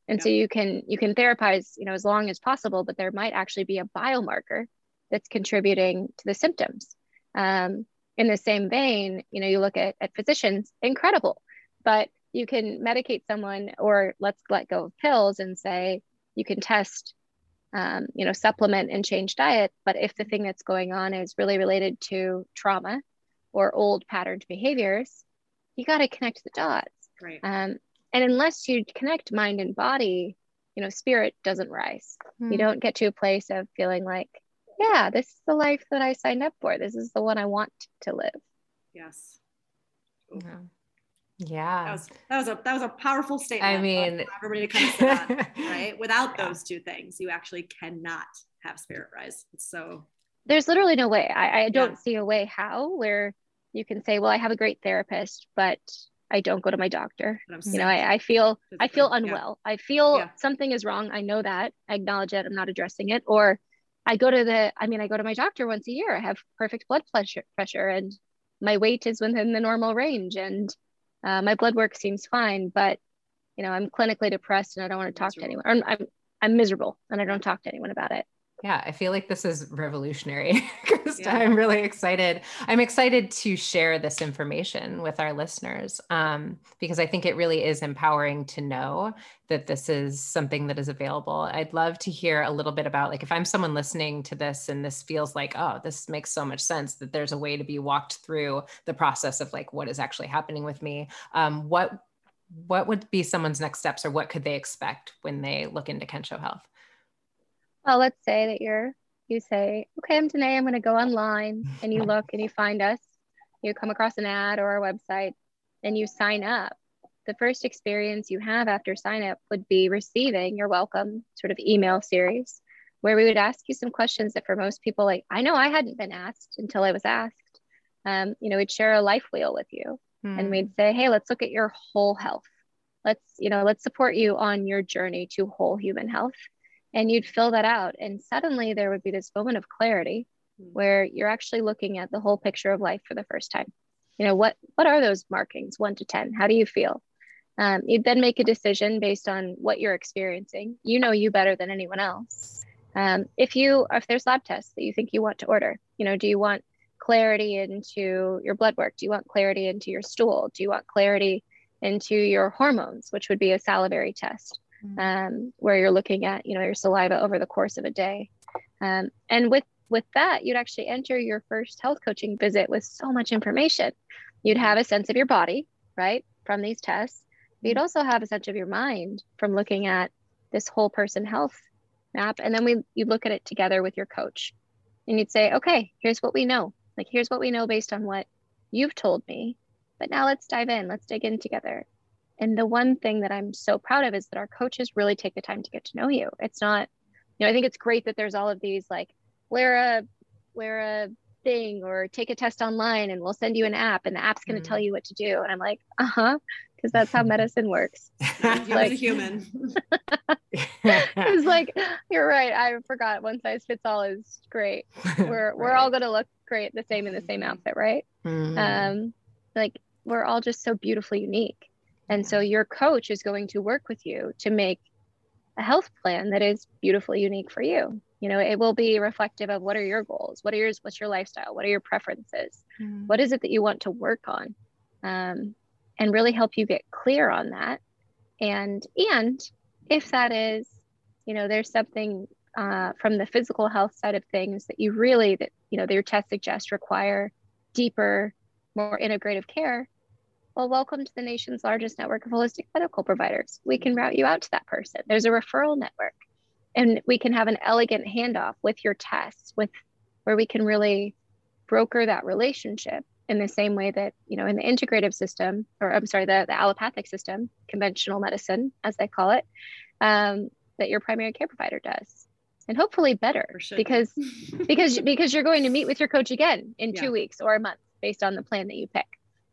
And yeah. so you can you can therapize, you know, as long as possible, but there might actually be a biomarker that's contributing to the symptoms. Um, in the same vein, you know, you look at, at physicians, incredible, but you can medicate someone or let's let go of pills and say you can test um, you know supplement and change diet but if the thing that's going on is really related to trauma or old patterned behaviors you got to connect the dots right um, and unless you connect mind and body you know spirit doesn't rise mm. you hmm. don't get to a place of feeling like yeah this is the life that i signed up for this is the one i want to live yes yeah. Yeah. That was that was a that was a powerful statement. I mean everybody to kind of sit on, *laughs* right? Without yeah. those two things, you actually cannot have spirit rise. It's so there's literally no way. I, I don't yeah. see a way how where you can say, well, I have a great therapist, but I don't go to my doctor. You know, I, I feel I feel unwell. Yeah. I feel something is wrong. I know that. I acknowledge it. I'm not addressing it. Or I go to the, I mean, I go to my doctor once a year. I have perfect blood pressure pressure and my weight is within the normal range. And uh, my blood work seems fine, but you know, I'm clinically depressed and I don't want to talk miserable. to anyone. I'm, I'm, I'm miserable and I don't talk to anyone about it. Yeah, I feel like this is revolutionary, *laughs* Krista. Yeah. I'm really excited. I'm excited to share this information with our listeners um, because I think it really is empowering to know that this is something that is available. I'd love to hear a little bit about, like, if I'm someone listening to this and this feels like, oh, this makes so much sense that there's a way to be walked through the process of like what is actually happening with me. Um, what what would be someone's next steps, or what could they expect when they look into Kensho Health? Well, let's say that you're, you say, okay, I'm Danae, I'm going to go online and you look and you find us, you come across an ad or our website and you sign up. The first experience you have after sign up would be receiving your welcome sort of email series where we would ask you some questions that for most people, like I know I hadn't been asked until I was asked. Um, you know, we'd share a life wheel with you mm. and we'd say, hey, let's look at your whole health. Let's, you know, let's support you on your journey to whole human health and you'd fill that out and suddenly there would be this moment of clarity hmm. where you're actually looking at the whole picture of life for the first time. You know what what are those markings 1 to 10 how do you feel? Um, you'd then make a decision based on what you're experiencing. You know you better than anyone else. Um, if you if there's lab tests that you think you want to order you know do you want clarity into your blood work? Do you want clarity into your stool? Do you want clarity into your hormones which would be a salivary test. Um, where you're looking at you know your saliva over the course of a day. Um, and with with that you'd actually enter your first health coaching visit with so much information. You'd have a sense of your body right from these tests. But you'd mm-hmm. also have a sense of your mind from looking at this whole person health map. And then we you look at it together with your coach. And you'd say okay here's what we know. Like here's what we know based on what you've told me. But now let's dive in. Let's dig in together and the one thing that I'm so proud of is that our coaches really take the time to get to know you. It's not, you know, I think it's great that there's all of these like wear a wear a thing or take a test online and we'll send you an app and the app's going to mm. tell you what to do. And I'm like, uh-huh, because that's how *laughs* medicine works. You like a human. *laughs* it's like, you're right. I forgot one size fits all is great. *laughs* We're right. we're all gonna look great the same in the same outfit, right? Mm. Um, like we're all just so beautifully unique. And so your coach is going to work with you to make a health plan that is beautifully unique for you. You know, it will be reflective of what are your goals? What are yours? What's your lifestyle? What are your preferences? Mm. What is it that you want to work on? Um, and really help you get clear on that. And and if that is, you know, there's something uh, from the physical health side of things that you really that you know your tests suggest require deeper, more integrative care, well, welcome to the nation's largest network of holistic medical providers. We can route you out to that person. There's a referral network, and we can have an elegant handoff with your tests, with where we can really broker that relationship in the same way that you know in the integrative system, or I'm sorry, the, the allopathic system, conventional medicine, as they call it, um, that your primary care provider does and hopefully better because *laughs* because because you're going to meet with your coach again in yeah. two weeks or a month based on the plan that you pick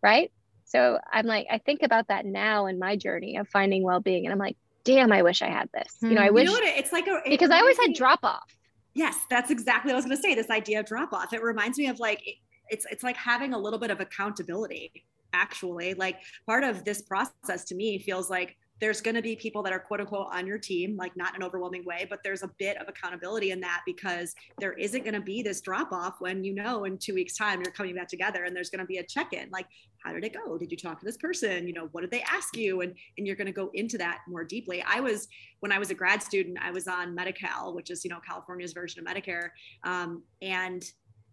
right so I'm like, I think about that now in my journey of finding well-being, and I'm like, damn, I wish I had this. Mm. You know, I wish you know it's like a, it because I always had drop off. Yes, that's exactly what I was going to say. This idea of drop off. It reminds me of like it's it's like having a little bit of accountability. Actually, like part of this process to me feels like there's going to be people that are quote unquote on your team, like not in an overwhelming way, but there's a bit of accountability in that because there isn't going to be this drop off when you know in two weeks' time you're coming back together and there's going to be a check in. Like, how did it go? Did you talk to this person? You know, what did they ask you? And and you're going to go into that more deeply. I was when I was a grad student, I was on Medi-Cal, which is you know California's version of Medicare, um, and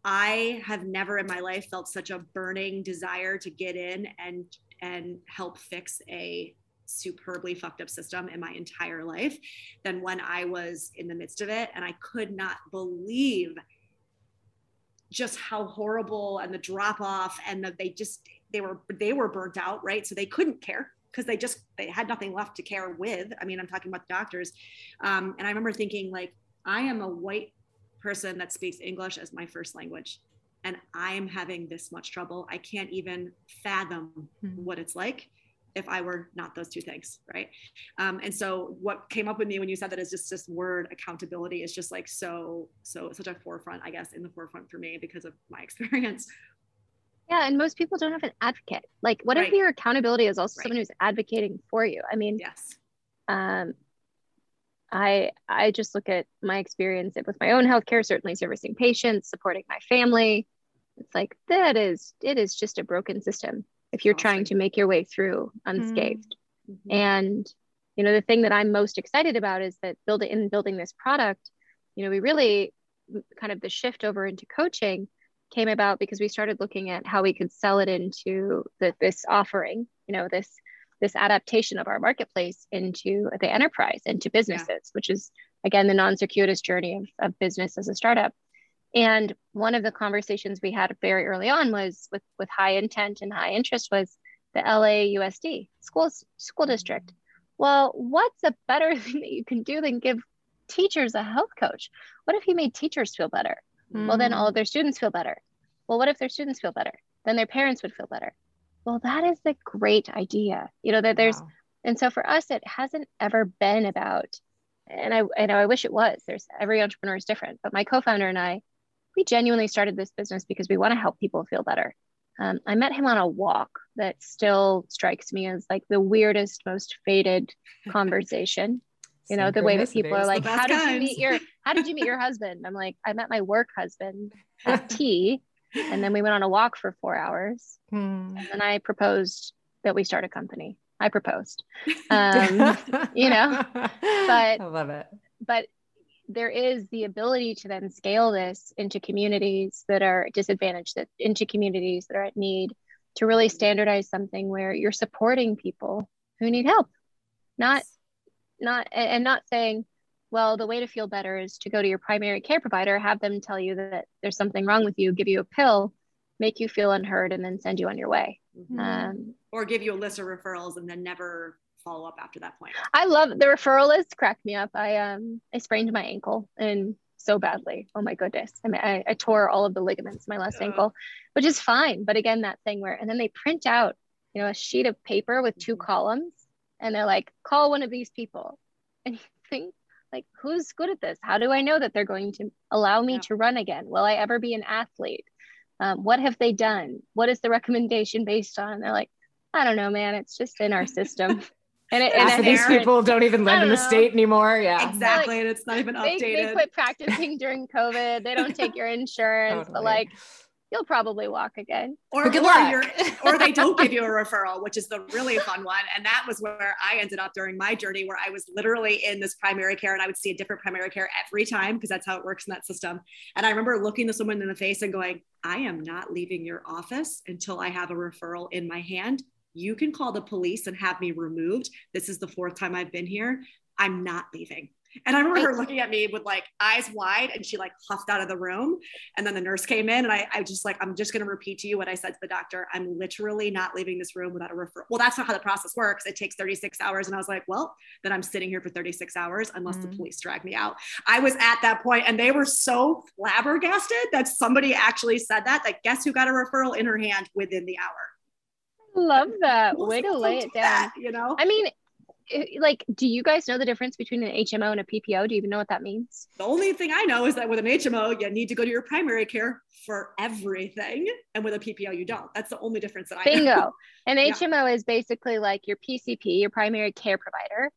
I have never in my life felt such a burning desire to get in and and help fix a superbly fucked up system in my entire life than when I was in the midst of it. And I could not believe just how horrible and the drop off and that they just they were they were burnt out right? So they couldn't care because they just they had nothing left to care with. I mean i'm talking about the doctors. Um, and i remember thinking like i am a white person that speaks english as my first language and i am having this much trouble. I can't even fathom mm-hmm. what it's like if I were not those two things, right? Um, and so what came up with me when you said that is just this word accountability is just like so so such a forefront, I guess, in the forefront for me because of my *laughs* experience. Yeah, and most people don't have an advocate. Like, what right. if your accountability is also right. someone who's advocating for you? I mean, yes. Um, I I just look at my experience with my own healthcare, certainly servicing patients, supporting my family. It's like that is it is just a broken system if you're trying to make your way through unscathed. Mm-hmm. And you know the thing that I'm most excited about is that building in building this product, you know, we really kind of the shift over into coaching came about because we started looking at how we could sell it into the, this offering, you know, this this adaptation of our marketplace into the enterprise, into businesses, yeah. which is again the non-circuitous journey of, of business as a startup. And one of the conversations we had very early on was with, with high intent and high interest was the LAUSD school, school district. Well, what's a better *laughs* thing that you can do than give teachers a health coach? What if you made teachers feel better? Mm. Well, then all of their students feel better. Well, what if their students feel better? Then their parents would feel better. Well, that is a great idea. You know, that there's, wow. and so for us, it hasn't ever been about, and I, I know I wish it was, there's every entrepreneur is different, but my co founder and I, we genuinely started this business because we want to help people feel better. Um, I met him on a walk that still strikes me as like the weirdest, most faded *laughs* conversation. You know, the way that people are like, "How did you meet your *laughs* How did you meet your husband?" I'm like, "I met my work husband *laughs* at tea, and then we went on a walk for four hours, hmm. and I proposed that we start a company. I proposed, um, you know, but I love it. But there is the ability to then scale this into communities that are disadvantaged, that into communities that are at need, to really standardize something where you're supporting people who need help, not not and not saying, well, the way to feel better is to go to your primary care provider, have them tell you that there's something wrong with you, give you a pill, make you feel unheard, and then send you on your way. Mm-hmm. Um, or give you a list of referrals and then never follow up after that point. I love the referral list. Cracked me up. I um I sprained my ankle and so badly. Oh my goodness. I mean, I, I tore all of the ligaments in my left uh, ankle, which is fine. But again, that thing where and then they print out, you know, a sheet of paper with 2 mm-hmm. columns, and they're like, call one of these people, *laughs* and you think like who's good at this how do i know that they're going to allow me yeah. to run again will i ever be an athlete um, what have they done what is the recommendation based on and they're like i don't know man it's just in our system *laughs* and, it, and these people don't even live in the know. state anymore yeah exactly like, and it's not even updated they, they quit practicing during covid they don't take your insurance totally. but like you'll probably walk again. Or, or, or they don't give you a referral, which is the really fun one. And that was where I ended up during my journey, where I was literally in this primary care and I would see a different primary care every time because that's how it works in that system. And I remember looking this woman in the face and going, I am not leaving your office until I have a referral in my hand. You can call the police and have me removed. This is the fourth time I've been here. I'm not leaving. And I remember her looking at me with like eyes wide and she like huffed out of the room. And then the nurse came in and I, I just like, I'm just going to repeat to you what I said to the doctor. I'm literally not leaving this room without a referral. Well, that's not how the process works. It takes 36 hours. And I was like, well, then I'm sitting here for 36 hours unless mm-hmm. the police drag me out. I was at that point and they were so flabbergasted that somebody actually said that. Like, guess who got a referral in her hand within the hour? Love *laughs* that. Way to lay it down. That, you know, I mean, like do you guys know the difference between an hmo and a ppo do you even know what that means the only thing i know is that with an hmo you need to go to your primary care for everything and with a ppo you don't that's the only difference that i bingo know. *laughs* an yeah. hmo is basically like your pcp your primary care provider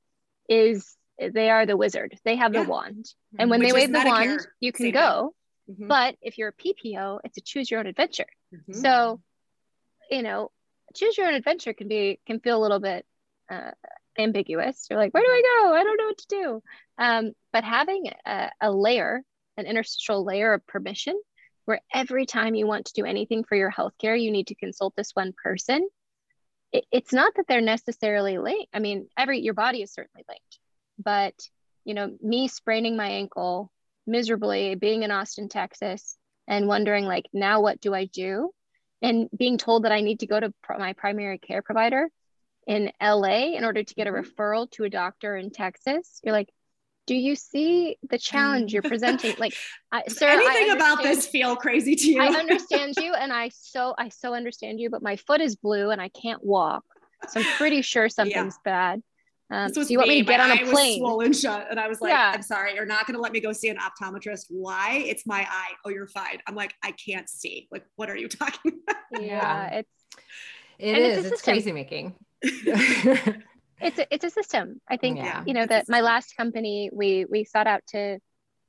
is they are the wizard they have yeah. the wand and when Which they wave the wand you can go mm-hmm. but if you're a ppo it's a choose your own adventure mm-hmm. so you know choose your own adventure can be can feel a little bit uh, ambiguous. You're like, where do I go? I don't know what to do. Um, but having a, a layer, an interstitial layer of permission, where every time you want to do anything for your healthcare, you need to consult this one person. It, it's not that they're necessarily linked. I mean, every your body is certainly linked, but you know, me spraining my ankle miserably, being in Austin, Texas, and wondering like, now what do I do? And being told that I need to go to pr- my primary care provider in LA in order to get a mm-hmm. referral to a doctor in Texas. You're like, do you see the challenge you're presenting? Like, I, *laughs* sir, anything about this feel crazy to you? I *laughs* understand you, and I so I so understand you, but my foot is blue and I can't walk, so I'm pretty sure something's yeah. bad. Um, so you want me to get on a plane? Was swollen shut, and I was like, yeah. "I'm sorry, you're not going to let me go see an optometrist. Why? It's my eye. Oh, you're fine." I'm like, "I can't see. Like, what are you *laughs* talking?" About? Yeah, it's it is. It's, it's crazy making. *laughs* it's a, it's a system. I think yeah. you know that my last company we we sought out to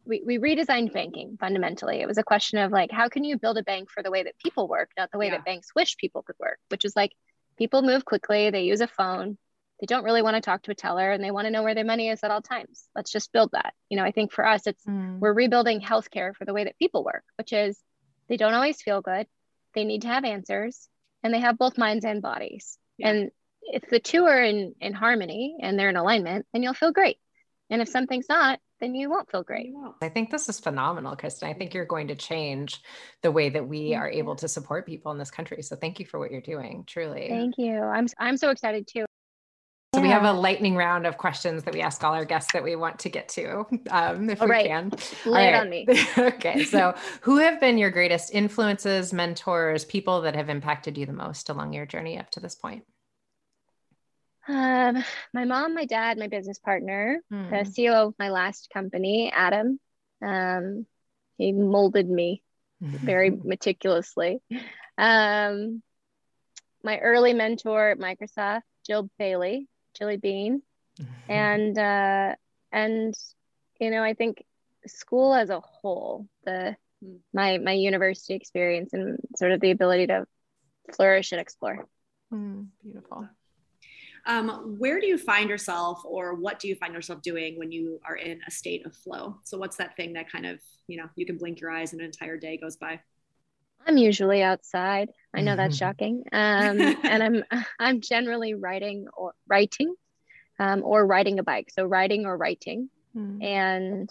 we, we redesigned banking fundamentally. It was a question of like, how can you build a bank for the way that people work, not the way yeah. that banks wish people could work, which is like people move quickly, they use a phone, they don't really want to talk to a teller and they want to know where their money is at all times. Let's just build that. You know, I think for us, it's mm. we're rebuilding healthcare for the way that people work, which is they don't always feel good. They need to have answers and they have both minds and bodies. Yeah. And if the two are in, in harmony and they're in alignment, then you'll feel great. And if something's not, then you won't feel great. I think this is phenomenal, Kristen. I think you're going to change the way that we are able to support people in this country. So thank you for what you're doing, truly. Thank you. I'm I'm so excited too. We have a lightning round of questions that we ask all our guests that we want to get to, um, if all we right. can. Lay it on me. *laughs* okay. So, who have been your greatest influences, mentors, people that have impacted you the most along your journey up to this point? Um, my mom, my dad, my business partner, mm. the hmm. CEO of my last company, Adam. Um, he molded me very *laughs* meticulously. Um, my early mentor at Microsoft, Jill Bailey, Jilly Bean, and uh, and you know, I think school as a whole, the my my university experience and sort of the ability to flourish and explore. Mm, beautiful. Um, where do you find yourself or what do you find yourself doing when you are in a state of flow? So what's that thing that kind of, you know, you can blink your eyes and an entire day goes by? I'm usually outside. I know that's shocking. Um, and I'm *laughs* I'm generally writing or writing um, or riding a bike. So riding or writing. Mm. And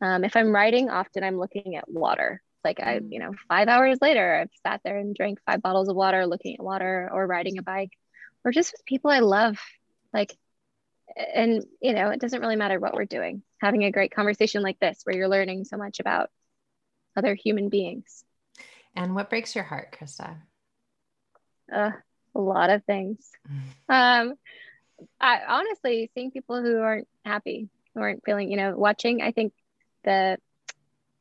um, if I'm writing, often I'm looking at water. Like I, hmm. you know, five hours later, I've sat there and drank five bottles of water, looking at water or riding a bike or just with people I love. Like, and you know, it doesn't really matter what we're doing. Having a great conversation like this, where you're learning so much about other human beings. And what breaks your heart, Krista? Uh, a lot of things. *laughs* um, I honestly seeing people who aren't happy, who aren't feeling, you know, watching. I think that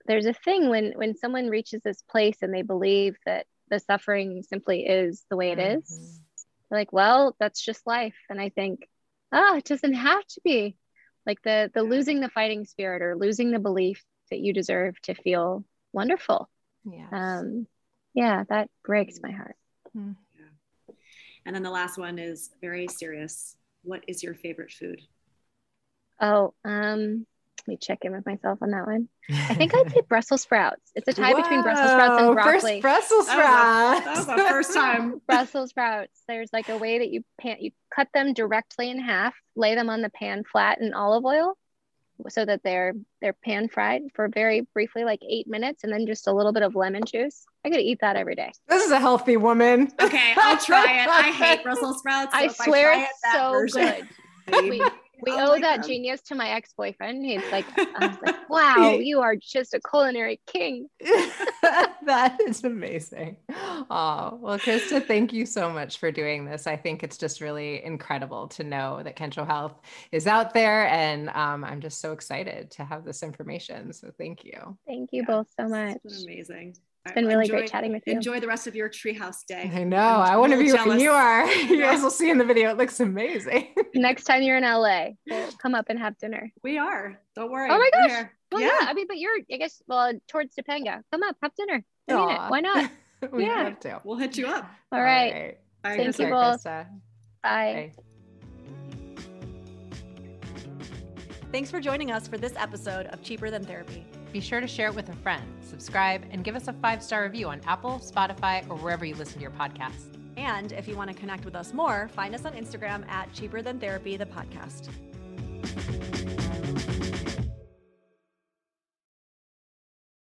there's a thing when when someone reaches this place and they believe that the suffering simply is the way it is. Mm-hmm like, well, that's just life. And I think, ah, oh, it doesn't have to be like the the losing the fighting spirit or losing the belief that you deserve to feel wonderful. Yeah. Um, yeah, that breaks my heart. Mm. Yeah. And then the last one is very serious. What is your favorite food? Oh, um, let me check in with myself on that one. I think *laughs* I'd say Brussels sprouts. It's a tie Whoa, between Brussels sprouts and broccoli. First Brussels sprouts. That was, the first time. *laughs* Brussels sprouts. There's like a way that you pan, you cut them directly in half, lay them on the pan flat in olive oil, so that they're they're pan fried for very briefly, like eight minutes, and then just a little bit of lemon juice. I could eat that every day. This is a healthy woman. Okay, I'll try it. I hate Brussels sprouts. *laughs* So I swear I it's so version, good *laughs* we oh owe that God. genius to my ex-boyfriend. He's like, I was like, *laughs* wow, you are just a culinary king. *laughs* that is amazing. Oh, well, Krista, thank you so much for doing this. I think it's just really incredible to know that Kensho Health is out there. And um, I'm just so excited to have this information. So thank you. Thank you yeah, both so much. amazing. It's been really enjoy, great chatting with you. Enjoy the rest of your treehouse day. I know. I want to be jealous. when you are. *laughs* You guys will see in the video. It looks amazing. *laughs* Next time you're in LA, we'll come up and have dinner. We are. Don't worry. Oh my gosh. Well, yeah. yeah. I mean, but you're, I guess, well, towards Topanga. Come up, have dinner. I mean it. Why not? *laughs* we yeah. have to. We'll hit you up. All right. All right. Bye, Thank you both. Bye. Bye. Thanks for joining us for this episode of Cheaper Than Therapy. Be sure to share it with a friend, subscribe, and give us a five star review on Apple, Spotify, or wherever you listen to your podcasts. And if you want to connect with us more, find us on Instagram at Cheaper Than Therapy, the podcast.